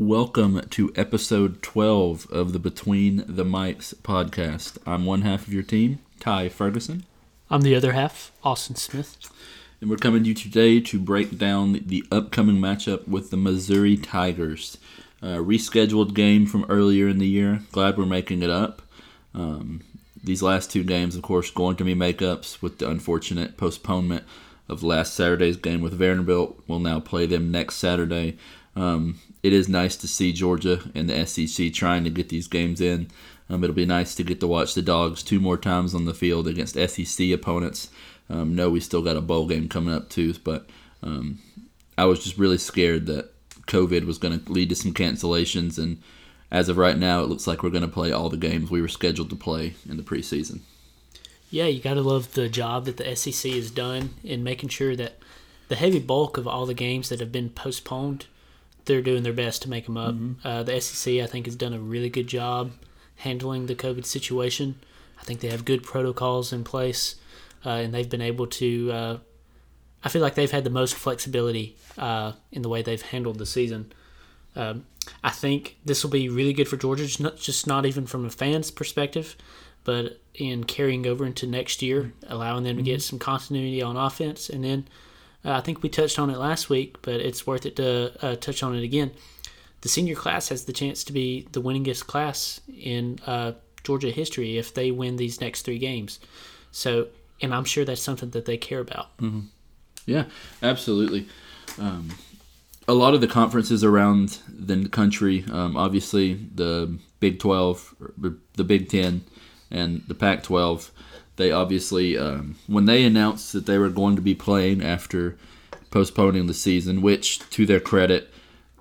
Welcome to episode 12 of the Between the Mics podcast. I'm one half of your team, Ty Ferguson, I'm the other half, Austin Smith. and we're coming to you today to break down the upcoming matchup with the Missouri Tigers. Uh, rescheduled game from earlier in the year. Glad we're making it up. Um, these last two games, of course, going to be makeups with the unfortunate postponement of last Saturday's game with Vanderbilt. We'll now play them next Saturday. Um, it is nice to see Georgia and the SEC trying to get these games in. Um, it'll be nice to get to watch the Dogs two more times on the field against SEC opponents. Um, no, we still got a bowl game coming up too, but um, I was just really scared that COVID was going to lead to some cancellations, and as of right now, it looks like we're going to play all the games we were scheduled to play in the preseason. Yeah, you got to love the job that the SEC has done in making sure that the heavy bulk of all the games that have been postponed, they're doing their best to make them up. Uh, the SEC, I think, has done a really good job handling the COVID situation. I think they have good protocols in place, uh, and they've been able to. Uh, I feel like they've had the most flexibility uh, in the way they've handled the season. Um, I think this will be really good for Georgia, just not, just not even from a fan's perspective, but in carrying over into next year, allowing them to get some continuity on offense. And then uh, I think we touched on it last week, but it's worth it to uh, touch on it again. The senior class has the chance to be the winningest class in uh, Georgia history if they win these next three games. So, and I'm sure that's something that they care about. Yeah, absolutely. Um, a lot of the conferences around the country, um, obviously the Big 12, the Big 10, and the Pac 12, they obviously, um, when they announced that they were going to be playing after postponing the season, which to their credit,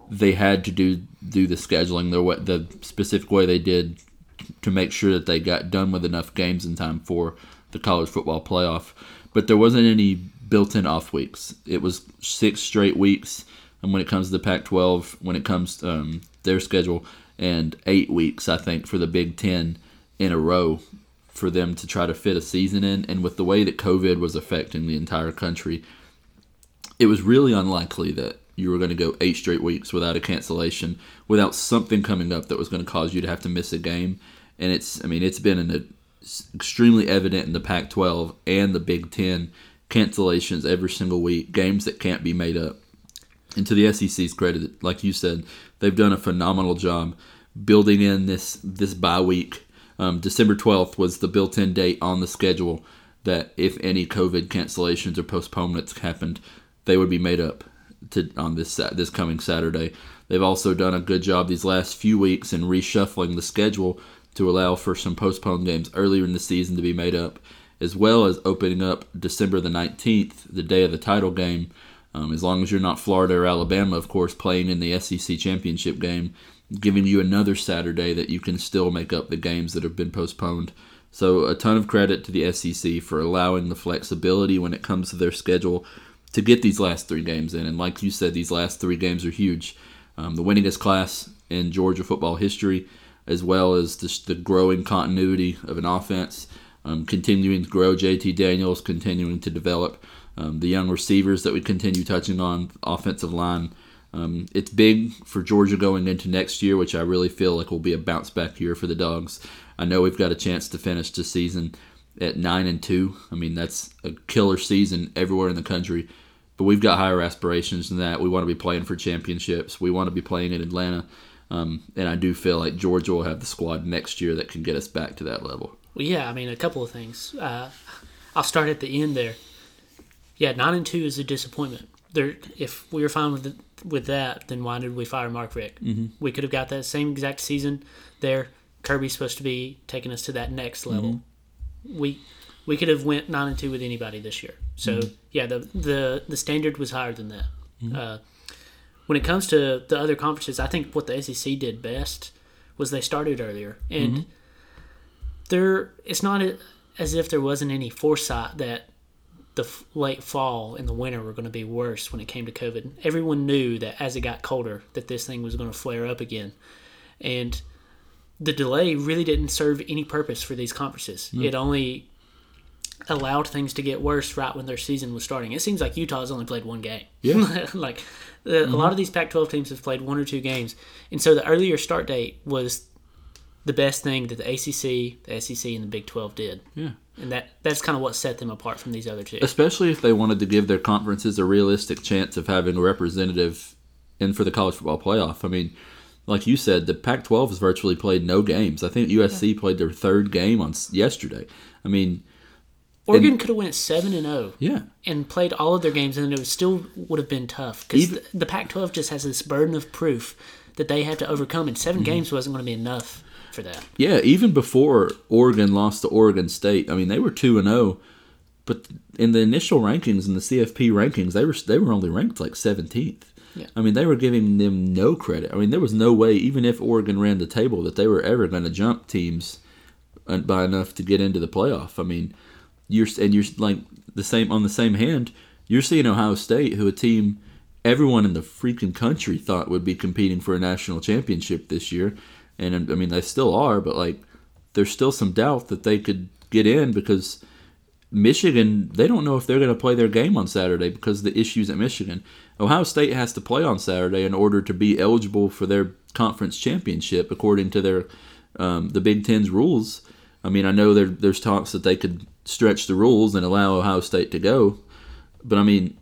they had to do do the scheduling the the specific way they did to make sure that they got done with enough games in time for the college football playoff. But there wasn't any built-in off weeks. It was six straight weeks, and when it comes to the Pac-12, when it comes to um, their schedule, and eight weeks, I think, for the Big Ten in a row for them to try to fit a season in. And with the way that COVID was affecting the entire country, it was really unlikely that you were going to go eight straight weeks without a cancellation, without something coming up that was going to cause you to have to miss a game. And it's, I mean, it's been an, extremely evident in the Pac 12 and the Big Ten cancellations every single week, games that can't be made up. And to the SEC's credit, like you said, they've done a phenomenal job building in this this bye week. Um, December 12th was the built-in date on the schedule that if any COVID cancellations or postponements happened, they would be made up to on this this coming Saturday. They've also done a good job these last few weeks in reshuffling the schedule to allow for some postponed games earlier in the season to be made up, as well as opening up December the 19th, the day of the title game. Um, as long as you're not Florida or Alabama, of course, playing in the SEC championship game, giving you another Saturday that you can still make up the games that have been postponed. So, a ton of credit to the SEC for allowing the flexibility when it comes to their schedule to get these last three games in. And like you said, these last three games are huge. Um, the winningest class in Georgia football history, as well as just the growing continuity of an offense, um, continuing to grow. JT Daniels continuing to develop um, the young receivers that we continue touching on, offensive line. Um, it's big for Georgia going into next year, which I really feel like will be a bounce back year for the Dogs. I know we've got a chance to finish the season at nine and two. I mean, that's a killer season everywhere in the country. But we've got higher aspirations than that. We want to be playing for championships. We want to be playing in Atlanta. Um, and I do feel like Georgia will have the squad next year that can get us back to that level. Well, yeah, I mean, a couple of things. Uh, I'll start at the end there. Yeah, nine and two is a disappointment. There, if we were fine with with that, then why did we fire Mark Richt? Mm-hmm. We could have got that same exact season there. Kirby's supposed to be taking us to that next level. We we could have went nine and two with anybody this year. So yeah, the the the standard was higher than that. Uh, when it comes to the other conferences, I think what the SEC did best was they started earlier, and there it's not as if there wasn't any foresight that the f- late fall and the winter were going to be worse when it came to COVID. Everyone knew that as it got colder, that this thing was going to flare up again, and the delay really didn't serve any purpose for these conferences. Hmm. It only allowed things to get worse right when their season was starting. It seems like Utah's only played one game. Yeah. like the, a lot mm-hmm. of these Pac-12 teams have played one or two games, and so the earlier start date was the best thing that the ACC, the SEC, and the Big 12 did. Yeah. And that that's kind of what set them apart from these other two. especially if they wanted to give their conferences a realistic chance of having a representative in for the college football playoff. I mean, like you said, the Pac-12 has virtually played no games. I think USC played their third game on yesterday. I mean, Oregon could have went seven and zero yeah, and played all of their games, and it still would have been tough because the, the Pac-12 just has this burden of proof that they had to overcome, and 7 Mm-hmm. games wasn't going to be enough for that. yeah. Even before Oregon lost to Oregon State, I mean, they were two and zero, but in the initial rankings in the CFP rankings, they were they were only ranked like seventeenth. Yeah. I mean, they were giving them no credit. I mean, there was no way, even if Oregon ran the table, that they were ever going to jump teams uh, by enough to get into the playoff. I mean, you're and you're like the same on the same hand. You're seeing Ohio State, who a team everyone in the freaking country thought would be competing for a national championship this year, and I mean they still are, but like there's still some doubt that they could get in because Michigan, they don't know if they're going to play their game on Saturday because the issues at Michigan. Ohio State has to play on Saturday in order to be eligible for their conference championship according to their um, the Big Ten's rules. I mean, I know there, there's talks that they could stretch the rules and allow Ohio State to go, but I mean,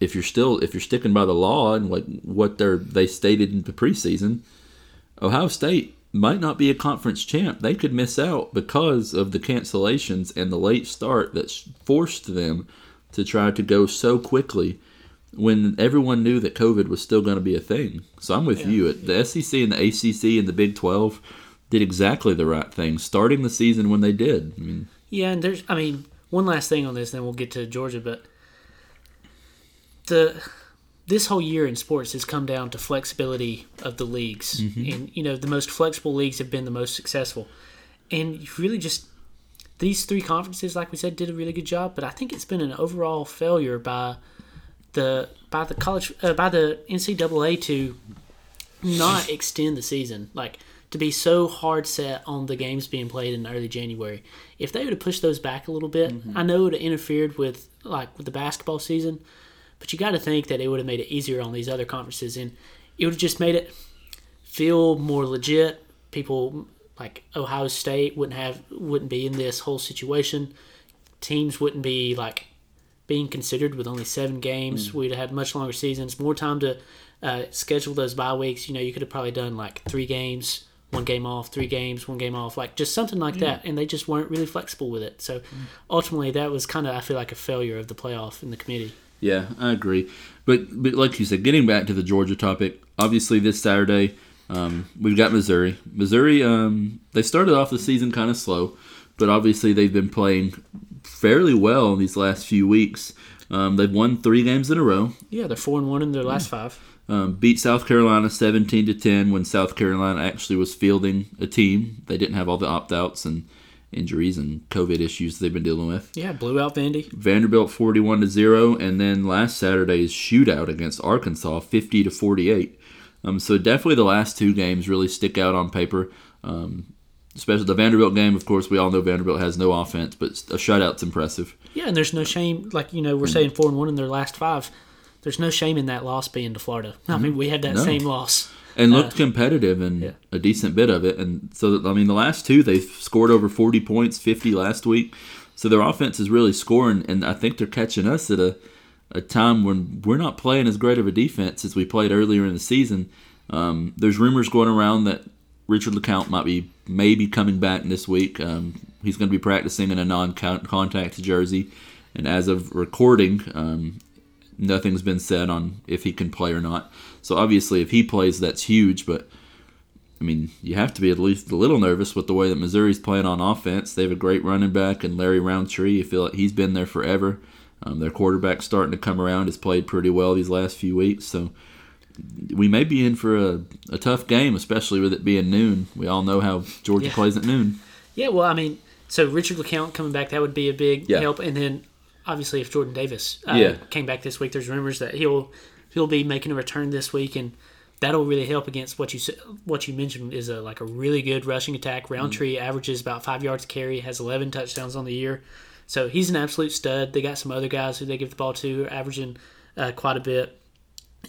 if you're still if you're sticking by the law and what what they're they stated in the preseason, Ohio State might not be a conference champ. They could miss out because of the cancellations and the late start that forced them to try to go so quickly when everyone knew that COVID was still going to be a thing. So I'm with you. The SEC and the ACC and the Big 12 did exactly the right thing, starting the season when they did. I mean, Yeah, and there's, I mean, one last thing on this, then we'll get to Georgia, but the this whole year in sports has come down to flexibility of the leagues, and you know the most flexible leagues have been the most successful, and you really just these three conferences, like we said, did a really good job, but I think it's been an overall failure by the by the college uh, by the NCAA to not extend the season, like to be so hard set on the games being played in early January. If they would have pushed those back a little bit, I know it would have interfered with like with the basketball season, but you got to think that it would have made it easier on these other conferences, and it would have just made it feel more legit. People like Ohio State wouldn't have wouldn't be in this whole situation. Teams wouldn't be like being considered with only seven games. Hmm. We'd have had much longer seasons, more time to uh, schedule those bye weeks. You know, you could have probably done like three games, one game off, three games, one game off, like just something like hmm. that. And they just weren't really flexible with it. So hmm. ultimately, that was kind of I feel like a failure of the playoff in the committee. Yeah, I agree. But but like you said, getting back to the Georgia topic, obviously this Saturday um, we've got Missouri. Missouri, um, they started off the season kind of slow, but obviously they've been playing fairly well in these last few weeks. Um, they've won three games in a row. Yeah, they're four and one in their last five. Um, beat South Carolina seventeen to ten when South Carolina actually was fielding a team. They didn't have all the opt outs and injuries and COVID issues they've been dealing with. Yeah, blew out Vandy. Vanderbilt 41 to 0 and then last Saturday's shootout against Arkansas 50 to 48. Um, so definitely the last two games really stick out on paper. Um, especially the Vanderbilt game, of course, we all know Vanderbilt has no offense, but a shutout's impressive. Yeah, and there's no shame. Like you know, we're saying four and one in their last five. There's no shame in that loss being to Florida. I mean, we had that No. same loss. And looked competitive in yeah. a decent bit of it. And so, I mean, the last two, they've scored over 40 points, 50 last week. So their offense is really scoring, and I think they're catching us at a, a time when we're not playing as great of a defense as we played earlier in the season. Um, there's rumors going around that Richard LeCounte might be maybe coming back this week. Um, he's going to be practicing in a non-contact jersey, and as of recording, um, nothing's been said on if he can play or not. So obviously, if he plays, that's huge. But I mean, you have to be at least a little nervous with the way that Missouri's playing on offense. They have a great running back and Larry Rountree. You feel like he's been there forever. Um, their quarterback's starting to come around. Has played pretty well these last few weeks. So we may be in for a, a tough game, especially with it being noon. We all know how Georgia Yeah. plays at noon. Yeah, well, I mean, so Richard LeCounte coming back, that would be a big Yeah. help. And then obviously, if Jordan Davis uh, Yeah. came back this week, there's rumors that he'll he'll be making a return this week, and that'll really help against what you what you mentioned is a like a really good rushing attack. Rountree averages about five yards carry, has 11 touchdowns on the year. So he's an absolute stud. They got some other guys who they give the ball to, averaging uh, quite a bit.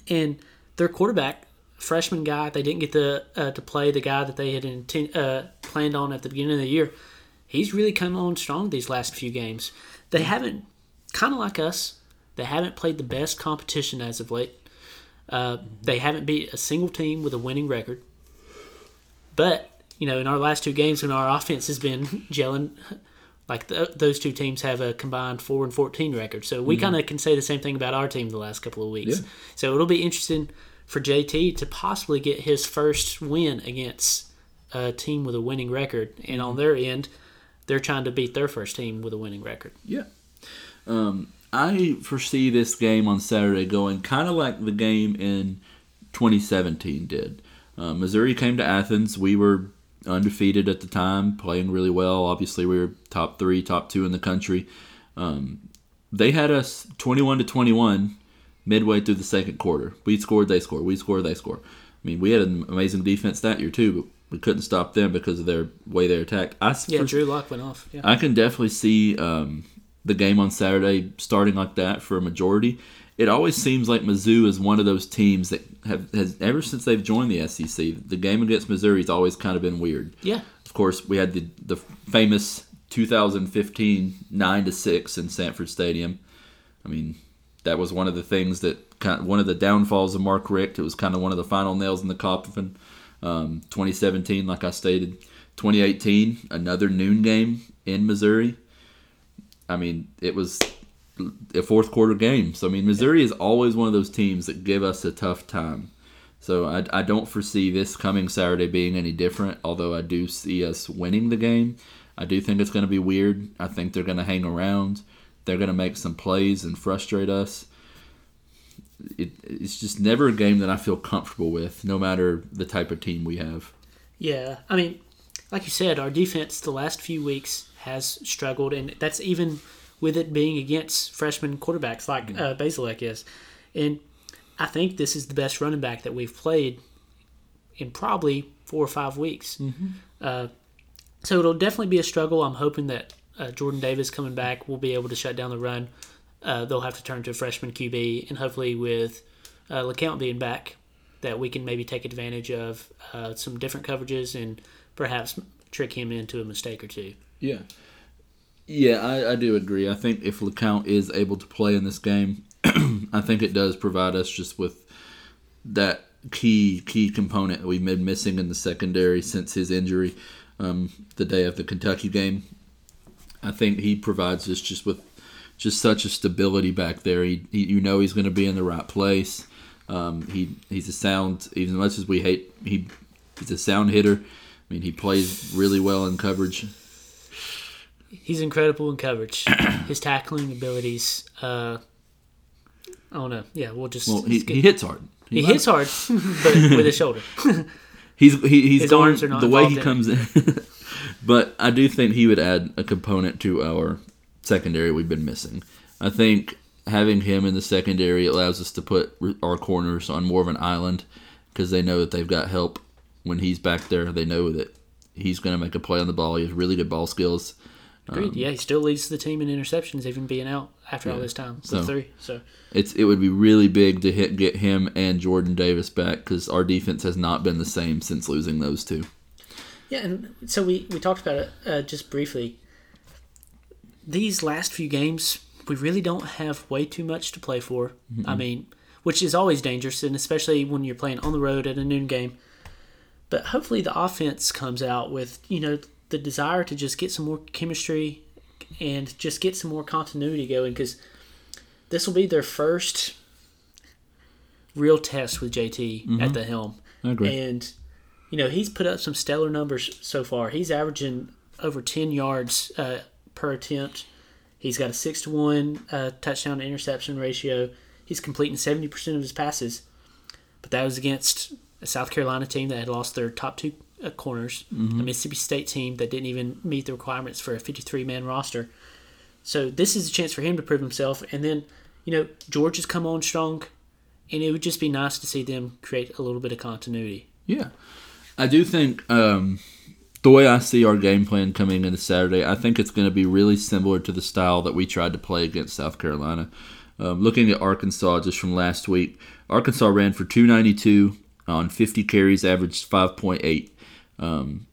And their quarterback, freshman guy, they didn't get the uh, to play the guy that they had intent, uh, planned on at the beginning of the year. He's really come on strong these last few games. They haven't, kind of like us, they haven't played the best competition as of late. Uh, they haven't beat a single team with a winning record. But you know, in our last two games, when our offense has been gelling, like the, those two teams have a combined four and fourteen record. So we kind of can say the same thing about our team the last couple of weeks. Yeah. So it'll be interesting for JT to possibly get his first win against a team with a winning record, and on their end, they're trying to beat their first team with a winning record. Yeah. Um, I foresee this game on Saturday going kind of like the game in 2017 did. Uh, Missouri came to Athens. We were undefeated at the time, playing really well. Obviously, we were top three, top two in the country. Um, they had us 21 to 21 midway through the second quarter. We scored, they scored. We scored, they scored. I mean, we had an amazing defense that year too, but we couldn't stop them because of their way they attacked. I, Yeah, for- Drew Lock went off. Yeah. I can definitely see um, the game on Saturday starting like that for a majority. It always seems like Mizzou is one of those teams that have has ever since they've joined the SEC. The game against Missouri has always kind of been weird. yeah. Of course, we had the the famous 2015 nine to six in Sanford Stadium. I mean, that was one of the things that kind of, one of the downfalls of Mark Richt. It was kind of one of the final nails in the coffin. Um, 2017, like I stated, 2018, another noon game in Missouri. I mean, it was a fourth quarter game. So I mean, Missouri is always one of those teams that give us a tough time. So I, I don't foresee this coming Saturday being any different. Although I do see us winning the game. I do think it's going to be weird. I think they're going to hang around. They're going to make some plays and frustrate us. It, it's just never a game that I feel comfortable with, no matter the type of team we have. Yeah, I mean, like you said, our defense the last few weeks has struggled, and that's even with it being against freshman quarterbacks like uh, Bazelak is. And I think this is the best running back that we've played in probably four or five weeks. Uh, so it'll definitely be a struggle. I'm hoping that uh, Jordan Davis coming back will be able to shut down the run. Uh, they'll have to turn to a freshman QB, and hopefully with uh, LeCounte being back, that we can maybe take advantage of uh, some different coverages and perhaps trick him into a mistake or two. Yeah. Yeah, I, I do agree. I think if LeCounte is able to play in this game, I think it does provide us just with that key key component that we've been missing in the secondary since his injury um, the day of the Kentucky game. I think he provides us just with just such a stability back there. He, he you know he's going to be in the right place. Um, he he's a sound even as much as we hate he he's a sound hitter. I mean he plays really well in coverage. He's incredible in coverage. His tackling abilities. Uh, I don't know. Yeah, we'll just. Well, he, he hits hard. He hits hard, but with his shoulder. He's he, he's His going arms are not the way he in comes in. but I do think he would add a component to our secondary we've been missing. I think having him in the secondary allows us to put our corners on more of an island because they know that they've got help when he's back there. They know that he's going to make a play on the ball. He has really good ball skills. Agreed. yeah, he still leads the team in interceptions, even being out after all this time. So- three. So It's it would be really big to hit get him and Jordan Davis back because our defense has not been the same since losing those two. yeah, and so we we talked about it uh, just briefly. These last few games, we really don't have way too much to play for. I mean, which is always dangerous, and especially when you're playing on the road at a noon game. But hopefully, the offense comes out with you know the desire to just get some more chemistry and just get some more continuity going because this will be their first real test with JT at the helm. I agree. And, you know, he's put up some stellar numbers so far. He's averaging over 10 yards uh, per attempt. He's got a 6 to 1 uh, touchdown to interception ratio. He's completing 70% of his passes. But that was against a South Carolina team that had lost their top two uh, corners, a Mississippi State team that didn't even meet the requirements for a 53 man roster. So this is a chance for him to prove himself. And then, you know, George has come on strong, and it would just be nice to see them create a little bit of continuity. Yeah, I do think um, the way I see our game plan coming into Saturday, I think it's going to be really similar to the style that we tried to play against South Carolina. Um, looking at Arkansas just from last week, Arkansas ran for 292 on 50 carries, averaged 5.8. Um,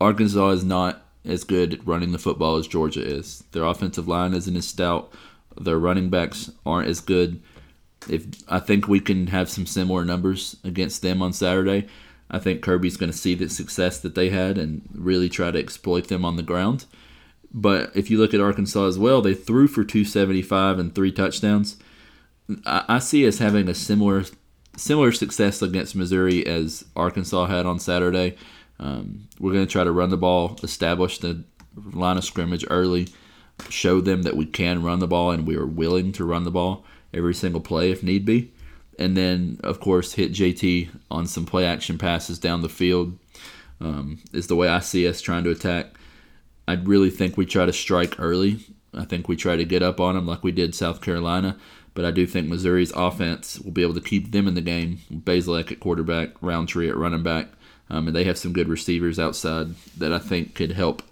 Arkansas is not as good at running the football as Georgia is. Their offensive line isn't as stout. Their running backs aren't as good. If I think we can have some similar numbers against them on Saturday, I think Kirby's going to see the success that they had and really try to exploit them on the ground. But if you look at Arkansas as well, they threw for 275 and three touchdowns. I, I see us having a similar similar success against Missouri as Arkansas had on Saturday. Um, we're going to try to run the ball, establish the line of scrimmage early, show them that we can run the ball and we are willing to run the ball every single play if need be. And then, of course, hit JT on some play action passes down the field um, is the way I see us trying to attack. I really think we try to strike early. I think we try to get up on them like we did South Carolina. But I do think Missouri's offense will be able to keep them in the game. Bazelak at quarterback, Rountree at running back. Um, and they have some good receivers outside that I think could help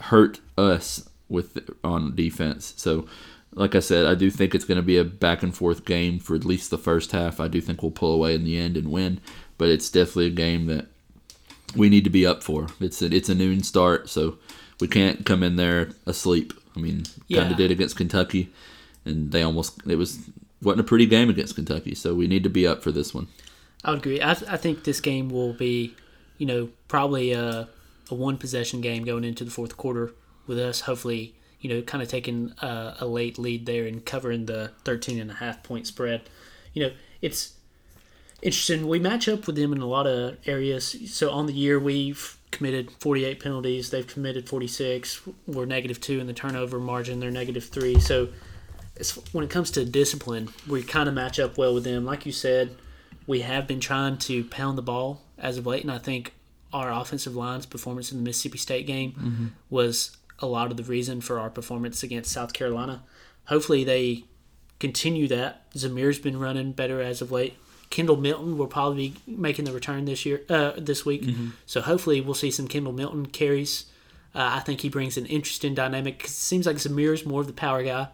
hurt us with on defense. So, like I said, I do think it's going to be a back and forth game for at least the first half. I do think we'll pull away in the end and win, but it's definitely a game that we need to be up for. It's a, it's a noon start, so we can't come in there asleep. I mean, Yeah. kind of did against Kentucky, and they almost it was wasn't a pretty game against Kentucky. So we need to be up for this one. I would agree. I, I think this game will be, you know, probably a, a one possession game going into the fourth quarter with us hopefully, you know, kind of taking a, a late lead there and covering the 13 and a half point spread. You know, it's interesting. We match up with them in a lot of areas. So on the year, we've committed 48 penalties. They've committed 46. We're negative two in the turnover margin. They're negative three. So when it comes to discipline, we kind of match up well with them. Like you said, we have been trying to pound the ball as of late, and I think our offensive line's performance in the Mississippi State game was a lot of the reason for our performance against South Carolina. Hopefully, they continue that. Zamir's been running better as of late. Kendall Milton will probably be making the return this year, uh, this week. So hopefully, we'll see some Kendall Milton carries. Uh, I think he brings an interesting dynamic. 'cause it seems like Zamir's more of the power guy,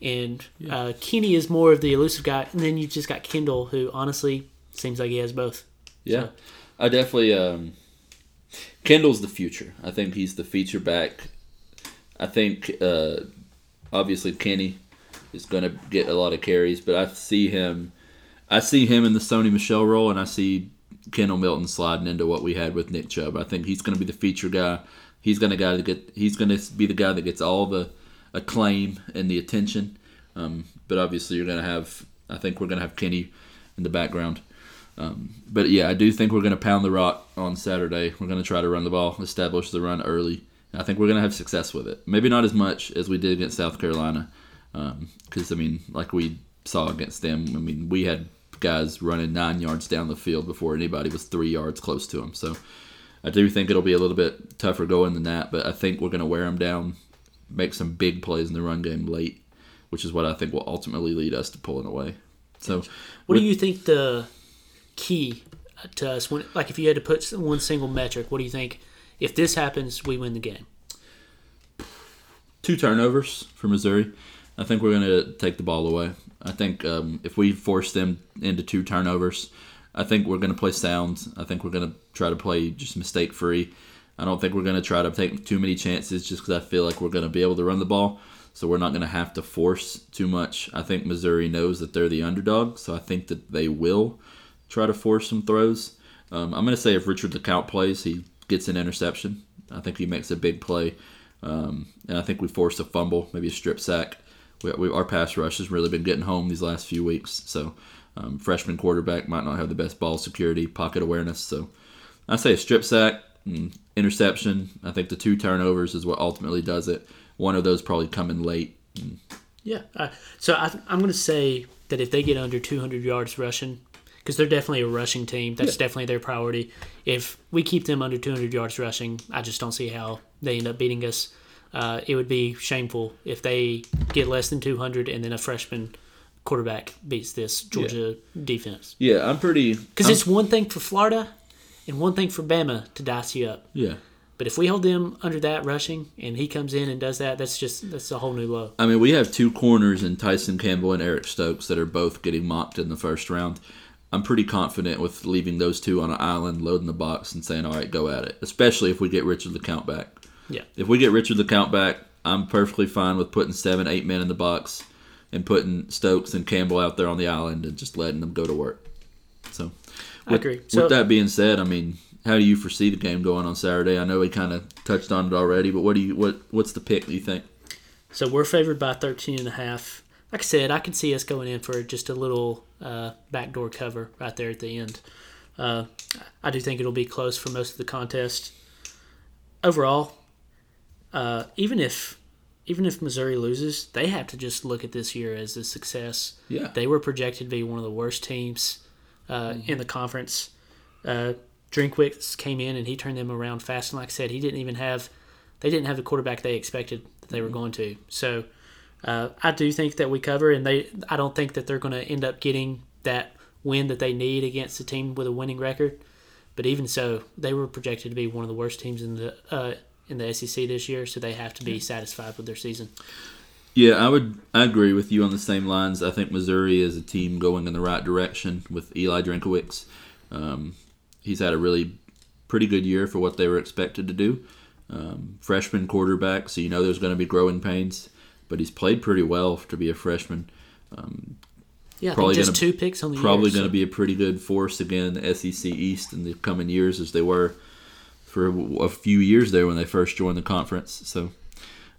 and uh, Kenny is more of the elusive guy. And then you just got Kendall, who honestly seems like he has both. Yeah, I definitely. Um, Kendall's the future. I think he's the feature back. I think uh, obviously Kenny is going to get a lot of carries, but I see him. I see him in the Sony Michel role, and I see Kendall Milton sliding into what we had with Nick Chubb. I think he's going to be the feature guy. He's going to guy to get. He's going to be the guy that gets all the acclaim and the attention. Um, but obviously, you're going to have. I think we're going to have Kenny in the background. Um, but yeah, I do think we're going to pound the rock on Saturday. We're going to try to run the ball, establish the run early. And I think we're going to have success with it. Maybe not as much as we did against South Carolina, because I mean, like we saw against them. I mean, we had guys running nine yards down the field before anybody was three yards close to them. So I do think it'll be a little bit tougher going than that. But I think we're going to wear them down, make some big plays in the run game late, which is what I think will ultimately lead us to pulling away. So What do you think the key to us when, like, if you had to put one single metric, what do you think? If this happens, we win the game. two turnovers for Missouri. I think we're going to take the ball away. I think um, if we force them into two turnovers, I think we're going to play sound. I think we're going to try to play just mistake free. I don't think we're going to try to take too many chances just because I feel like we're going to be able to run the ball. So we're not going to have to force too much. I think Missouri knows that they're the underdog, so I think that they will try to force some throws. Um, I'm going to say if Richard LeCounte plays, he gets an interception. I think he makes a big play. Um, and I think we forced a fumble, maybe a strip sack. We, we, our pass rush has really been getting home these last few weeks. So, um, freshman quarterback might not have the best ball security, pocket awareness. So, I say a strip sack, mm, interception. I think the two turnovers is what ultimately does it. One of those probably coming late. Yeah. Uh, so I, I'm going to say that if they get under 200 yards rushing, because they're definitely a rushing team, that's definitely their priority. If we keep them under 200 yards rushing, I just don't see how they end up beating us. Uh, it would be shameful if they get less than 200 and then a freshman quarterback beats this Georgia defense. Yeah, I'm pretty. Because it's one thing for Florida, and one thing for Bama to dice you up. Yeah. But if we hold them under that rushing, and he comes in and does that, that's just that's a whole new low. I mean, we have two corners in Tyson Campbell and Eric Stokes that are both getting mocked in the first round. I'm pretty confident with leaving those two on an island, loading the box, and saying, "All right, go at it." Especially if we get Richard LeCounte back. Yeah. If we get Richard LeCounte back, I'm perfectly fine with putting seven, eight men in the box and putting Stokes and Campbell out there on the island and just letting them go to work. So, I agree. with that being said, I mean, how do you foresee the game going on Saturday? I know we kind of touched on it already, but what do you what what's the pick? Do you think? So we're favored by 13 and a half. Like I said, I can see us going in for just a little uh, backdoor cover right there at the end. Uh, I do think it'll be close for most of the contest. Overall, uh, even if even if Missouri loses, they have to just look at this year as a success. Yeah. They were projected to be one of the worst teams uh, in the conference. Uh, Drinkwitz came in and he turned them around fast. And like I said, he didn't even have they didn't have the quarterback they expected that they were going to. So uh, I do think that we cover, and they I don't think that they're going to end up getting that win that they need against a team with a winning record. But even so, they were projected to be one of the worst teams in the uh, in the SEC this year, so they have to be satisfied with their season. Yeah, I would. I agree with you on the same lines. I think Missouri is a team going in the right direction with Eli Drinkwitz. Um, he's had a really pretty good year for what they were expected to do. Um, freshman quarterback, so you know there's going to be growing pains, but he's played pretty well to be a freshman. Yeah, I Probably just gonna- two picks on the Probably going so- to be a pretty good force again SEC East in the coming years as they were for a few years there when they first joined the conference. So,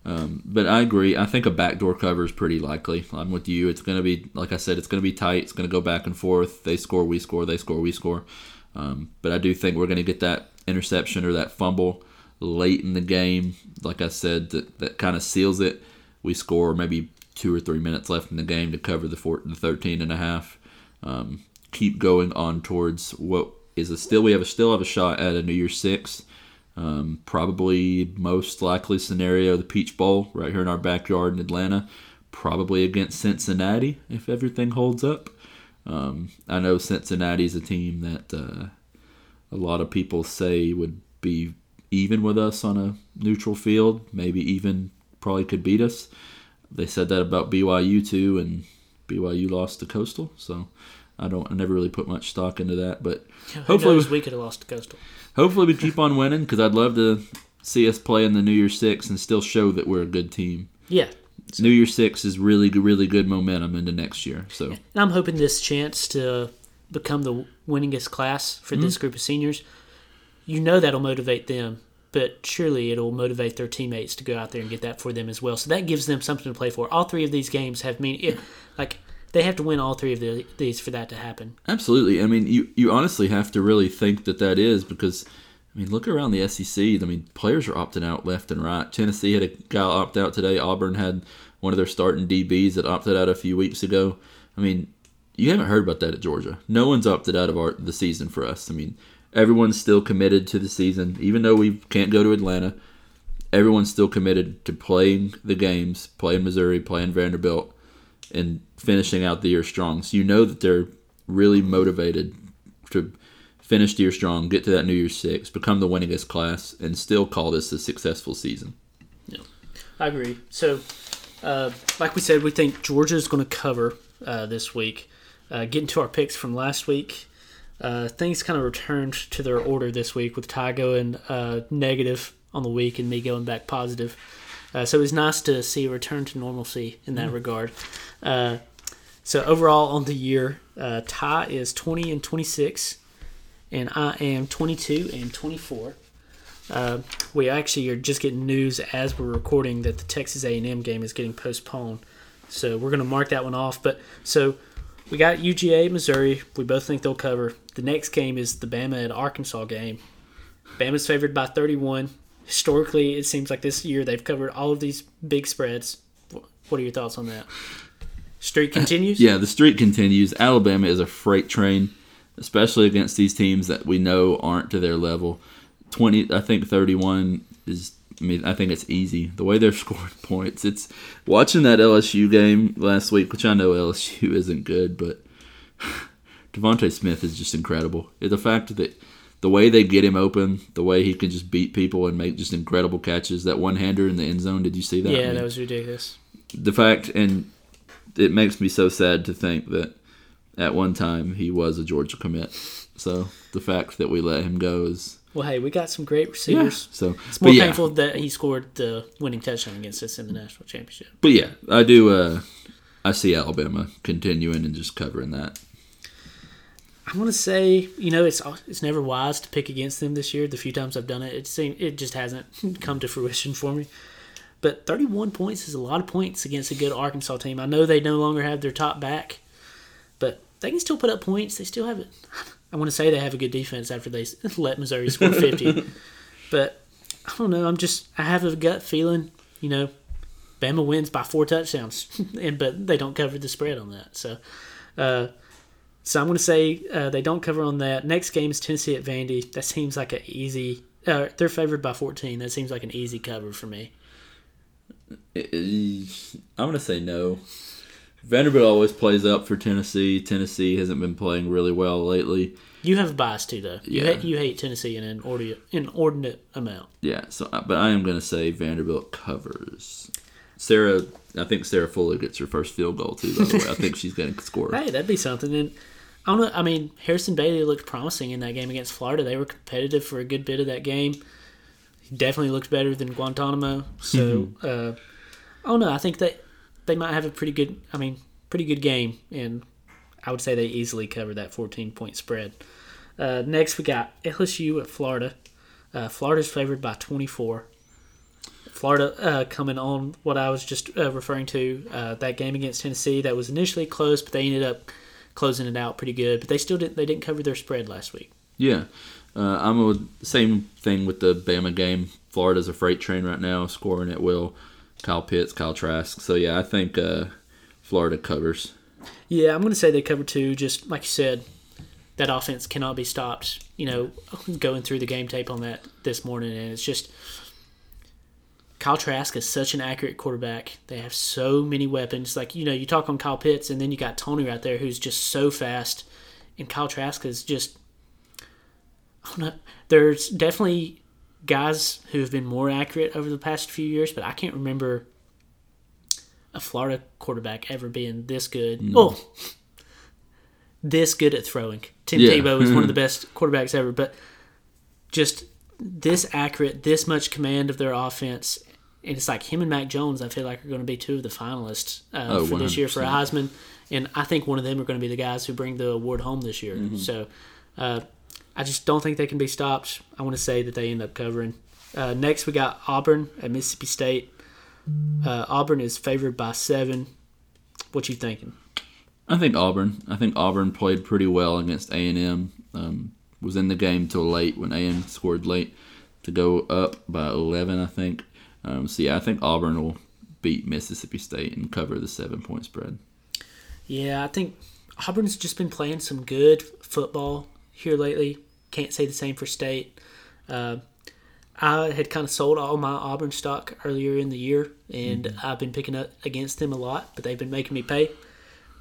um, but I agree. I think a backdoor cover is pretty likely. I'm with you. It's going to be like I said. It's going to be tight. It's going to go back and forth. They score, we score. They score, we score. Um, but I do think we're going to get that interception or that fumble late in the game. Like I said, that that kind of seals it. We score maybe two or three minutes left in the game to cover the four, the 13 and a half. Um, keep going on towards what is a still we have a still have a shot at a New Year's Six. Um, probably most likely scenario the Peach Bowl right here in our backyard in Atlanta. Probably against Cincinnati if everything holds up. Um, I know Cincinnati's a team that uh, a lot of people say would be even with us on a neutral field, maybe even probably could beat us. They said that about BYU too, and BYU lost to Coastal, so I don't I never really put much stock into that. But Who hopefully, knows, we could have lost to Coastal. hopefully we keep on winning because I'd love to see us play in the New Year Six and still show that we're a good team. Yeah, New Year Six is really really good momentum into next year. So And I'm hoping this chance to become the winningest class for this mm-hmm. group of seniors, you know that'll motivate them, but surely it'll motivate their teammates to go out there and get that for them as well. So that gives them something to play for. All three of these games have mean it, like they have to win all three of the, these for that to happen. Absolutely. I mean, you, you honestly have to really think that that is because, I mean, look around the SEC. I mean, players are opting out left and right. Tennessee had a guy opt out today. Auburn had one of their starting DBs that opted out a few weeks ago. I mean, you haven't heard about that at Georgia. No one's opted out of our the season for us. I mean, everyone's still committed to the season, even though we can't go to Atlanta. Everyone's still committed to playing the games, playing Missouri, playing Vanderbilt, and finishing out the year strong. So you know that they're really motivated to finish the year strong, get to that New Year's Six, become the winningest class, and still call this a successful season. Yeah, I agree. So, uh, like we said, we think Georgia's going to cover uh, this week. Uh, getting to our picks from last week, uh, things kind of returned to their order this week with Ty going uh, negative on the week and me going back positive. Uh, so it was nice to see a return to normalcy in that regard. Uh, so overall on the year, uh, Ty is 20 and 26, and I am 22 and 24. Uh, we actually are just getting news as we're recording that the Texas A&M game is getting postponed. So we're going to mark that one off. But so we got UGA, Missouri. We both think they'll cover. The next game is the Bama and Arkansas game. Bama's favored by 31. Historically, it seems like this year they've covered all of these big spreads. What are your thoughts on that? Streak continues. Yeah, the streak continues. Alabama is a freight train, especially against these teams that we know aren't to their level. Twenty, I think thirty-one is. I mean, I think it's easy the way they're scoring points. It's watching that LSU game last week, which I know LSU isn't good, but DeVonta Smith is just incredible. The fact that the way they get him open, the way he can just beat people and make just incredible catches. That one hander in the end zone, did you see that? I Yeah, mean, that was ridiculous. the fact, and it makes me so sad to think that at one time he was a Georgia commit. So the fact that we let him go is Well, hey, we got some great receivers. So, It's more yeah, painful that he scored the winning touchdown against us in the national championship. but yeah, I do. Uh, I see Alabama continuing and just covering that. I want to say, you know, it's it's never wise to pick against them this year. The few times I've done it, it seem it just hasn't come to fruition for me. But 31 points is a lot of points against a good Arkansas team. I know they no longer have their top back, but they can still put up points. They still have it. I want to say they have a good defense after they let Missouri score 50. but I don't know. I'm just I have a gut feeling, you know, Bama wins by four touchdowns, and but they don't cover the spread on that. So. Uh, so I'm going to say uh, they don't cover on that. Next game is Tennessee at Vandy. That seems like an easy. Uh, they're favored by 14. That seems like an easy cover for me. I'm gonna say no. Vanderbilt always plays up for Tennessee. Tennessee hasn't been playing really well lately. You have a bias too, though. You, Yeah. hate, you hate Tennessee in an inordinate, inordinate amount. Yeah, so uh, but I am gonna say Vanderbilt covers. Sarah, I think Sarah Fuller gets her first field goal too. By the way, I think she's gonna score. Hey, that'd be something. And I don't know. I mean, Harrison Bailey looked promising in that game against Florida. They were competitive for a good bit of that game. He definitely looked better than Guarantano. So uh, I don't know. I think that they might have a pretty good. I mean, pretty good game, and I would say they easily cover that 14 point spread. Uh, next, we got LSU at Florida. Uh, Florida's favored by 24. Florida uh, coming on what I was just uh, referring to uh, that game against Tennessee that was initially close, but they ended up closing it out pretty good. But they still didn't they didn't cover their spread last week. Yeah, uh, I'm a same thing with the Bama game. Florida's a freight train right now, scoring at will. Kyle Pitts, Kyle Trask. So yeah, I think uh, Florida covers. Yeah, I'm going to say they cover two. Just like you said, that offense cannot be stopped. You know, going through the game tape on that this morning, and it's just Kyle Trask is such an accurate quarterback. They have so many weapons. Like you know, you talk on Kyle Pitts, and then you got Toney right there, who's just so fast, and Kyle Trask is just. I don't know. There's definitely guys who have been more accurate over the past few years, but I can't remember a Florida quarterback ever being this good. Oh, this good at throwing. Tim Yeah. Tebow is one of the best quarterbacks ever, but just this accurate, this much command of their offense. And it's like him and Mac Jones, I feel like, are going to be two of the finalists uh, Oh, for this year for a Heisman. And I think one of them are going to be the guys who bring the award home this year. Mm-hmm. So uh, I just don't think they can be stopped. I want to say that they end up covering. Uh, next, we got Auburn at Mississippi State. Uh, Auburn is favored by seven. What you thinking? I think Auburn. I think Auburn played pretty well against A and M. Um, was in the game till late when A and M scored late to go up by eleven. I think. Um, so yeah, I think Auburn will beat Mississippi State and cover the seven point spread. Yeah, I think Auburn's just been playing some good football here lately. Can't say the same for State. Uh, I had kind of sold all my Auburn stock earlier in the year, and I've been picking up against them a lot, but they've been making me pay.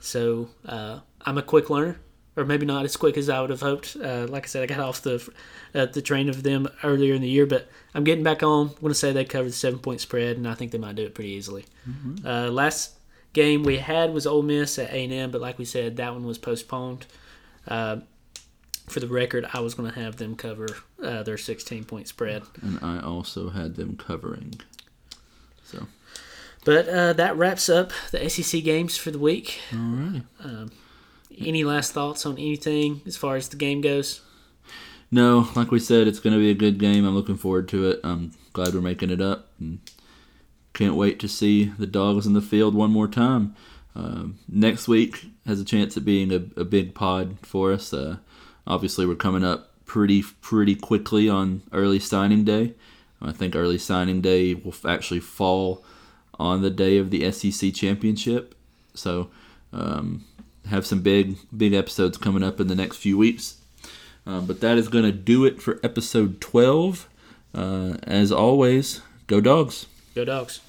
So uh, I'm a quick learner, or maybe not as quick as I would have hoped. Uh, like I said, I got off the uh, the train of them earlier in the year, but I'm getting back on. I'm going to say they covered the seven point spread, and I think they might do it pretty easily. Uh, last game we had was Ole Miss at A and M, but like we said, that one was postponed. Uh, for the record, I was going to have them cover uh, their 16 point spread. And I also had them covering. So But uh, that wraps up the SEC games for the week. all right. Any last thoughts on anything as far as the game goes? No, like we said, it's going to be a good game. I'm looking forward to it. I'm glad we're making it up. And can't wait to see the dogs in the field one more time. Um, next week has a chance of being a, a big pod for us. Uh, obviously, we're coming up pretty pretty quickly on early signing day. I think early signing day will actually fall on the day of the SEC championship. So, um, have some big big episodes coming up in the next few weeks. Um, but that is going to do it for episode 12. Uh, as always, go dogs. Go dogs.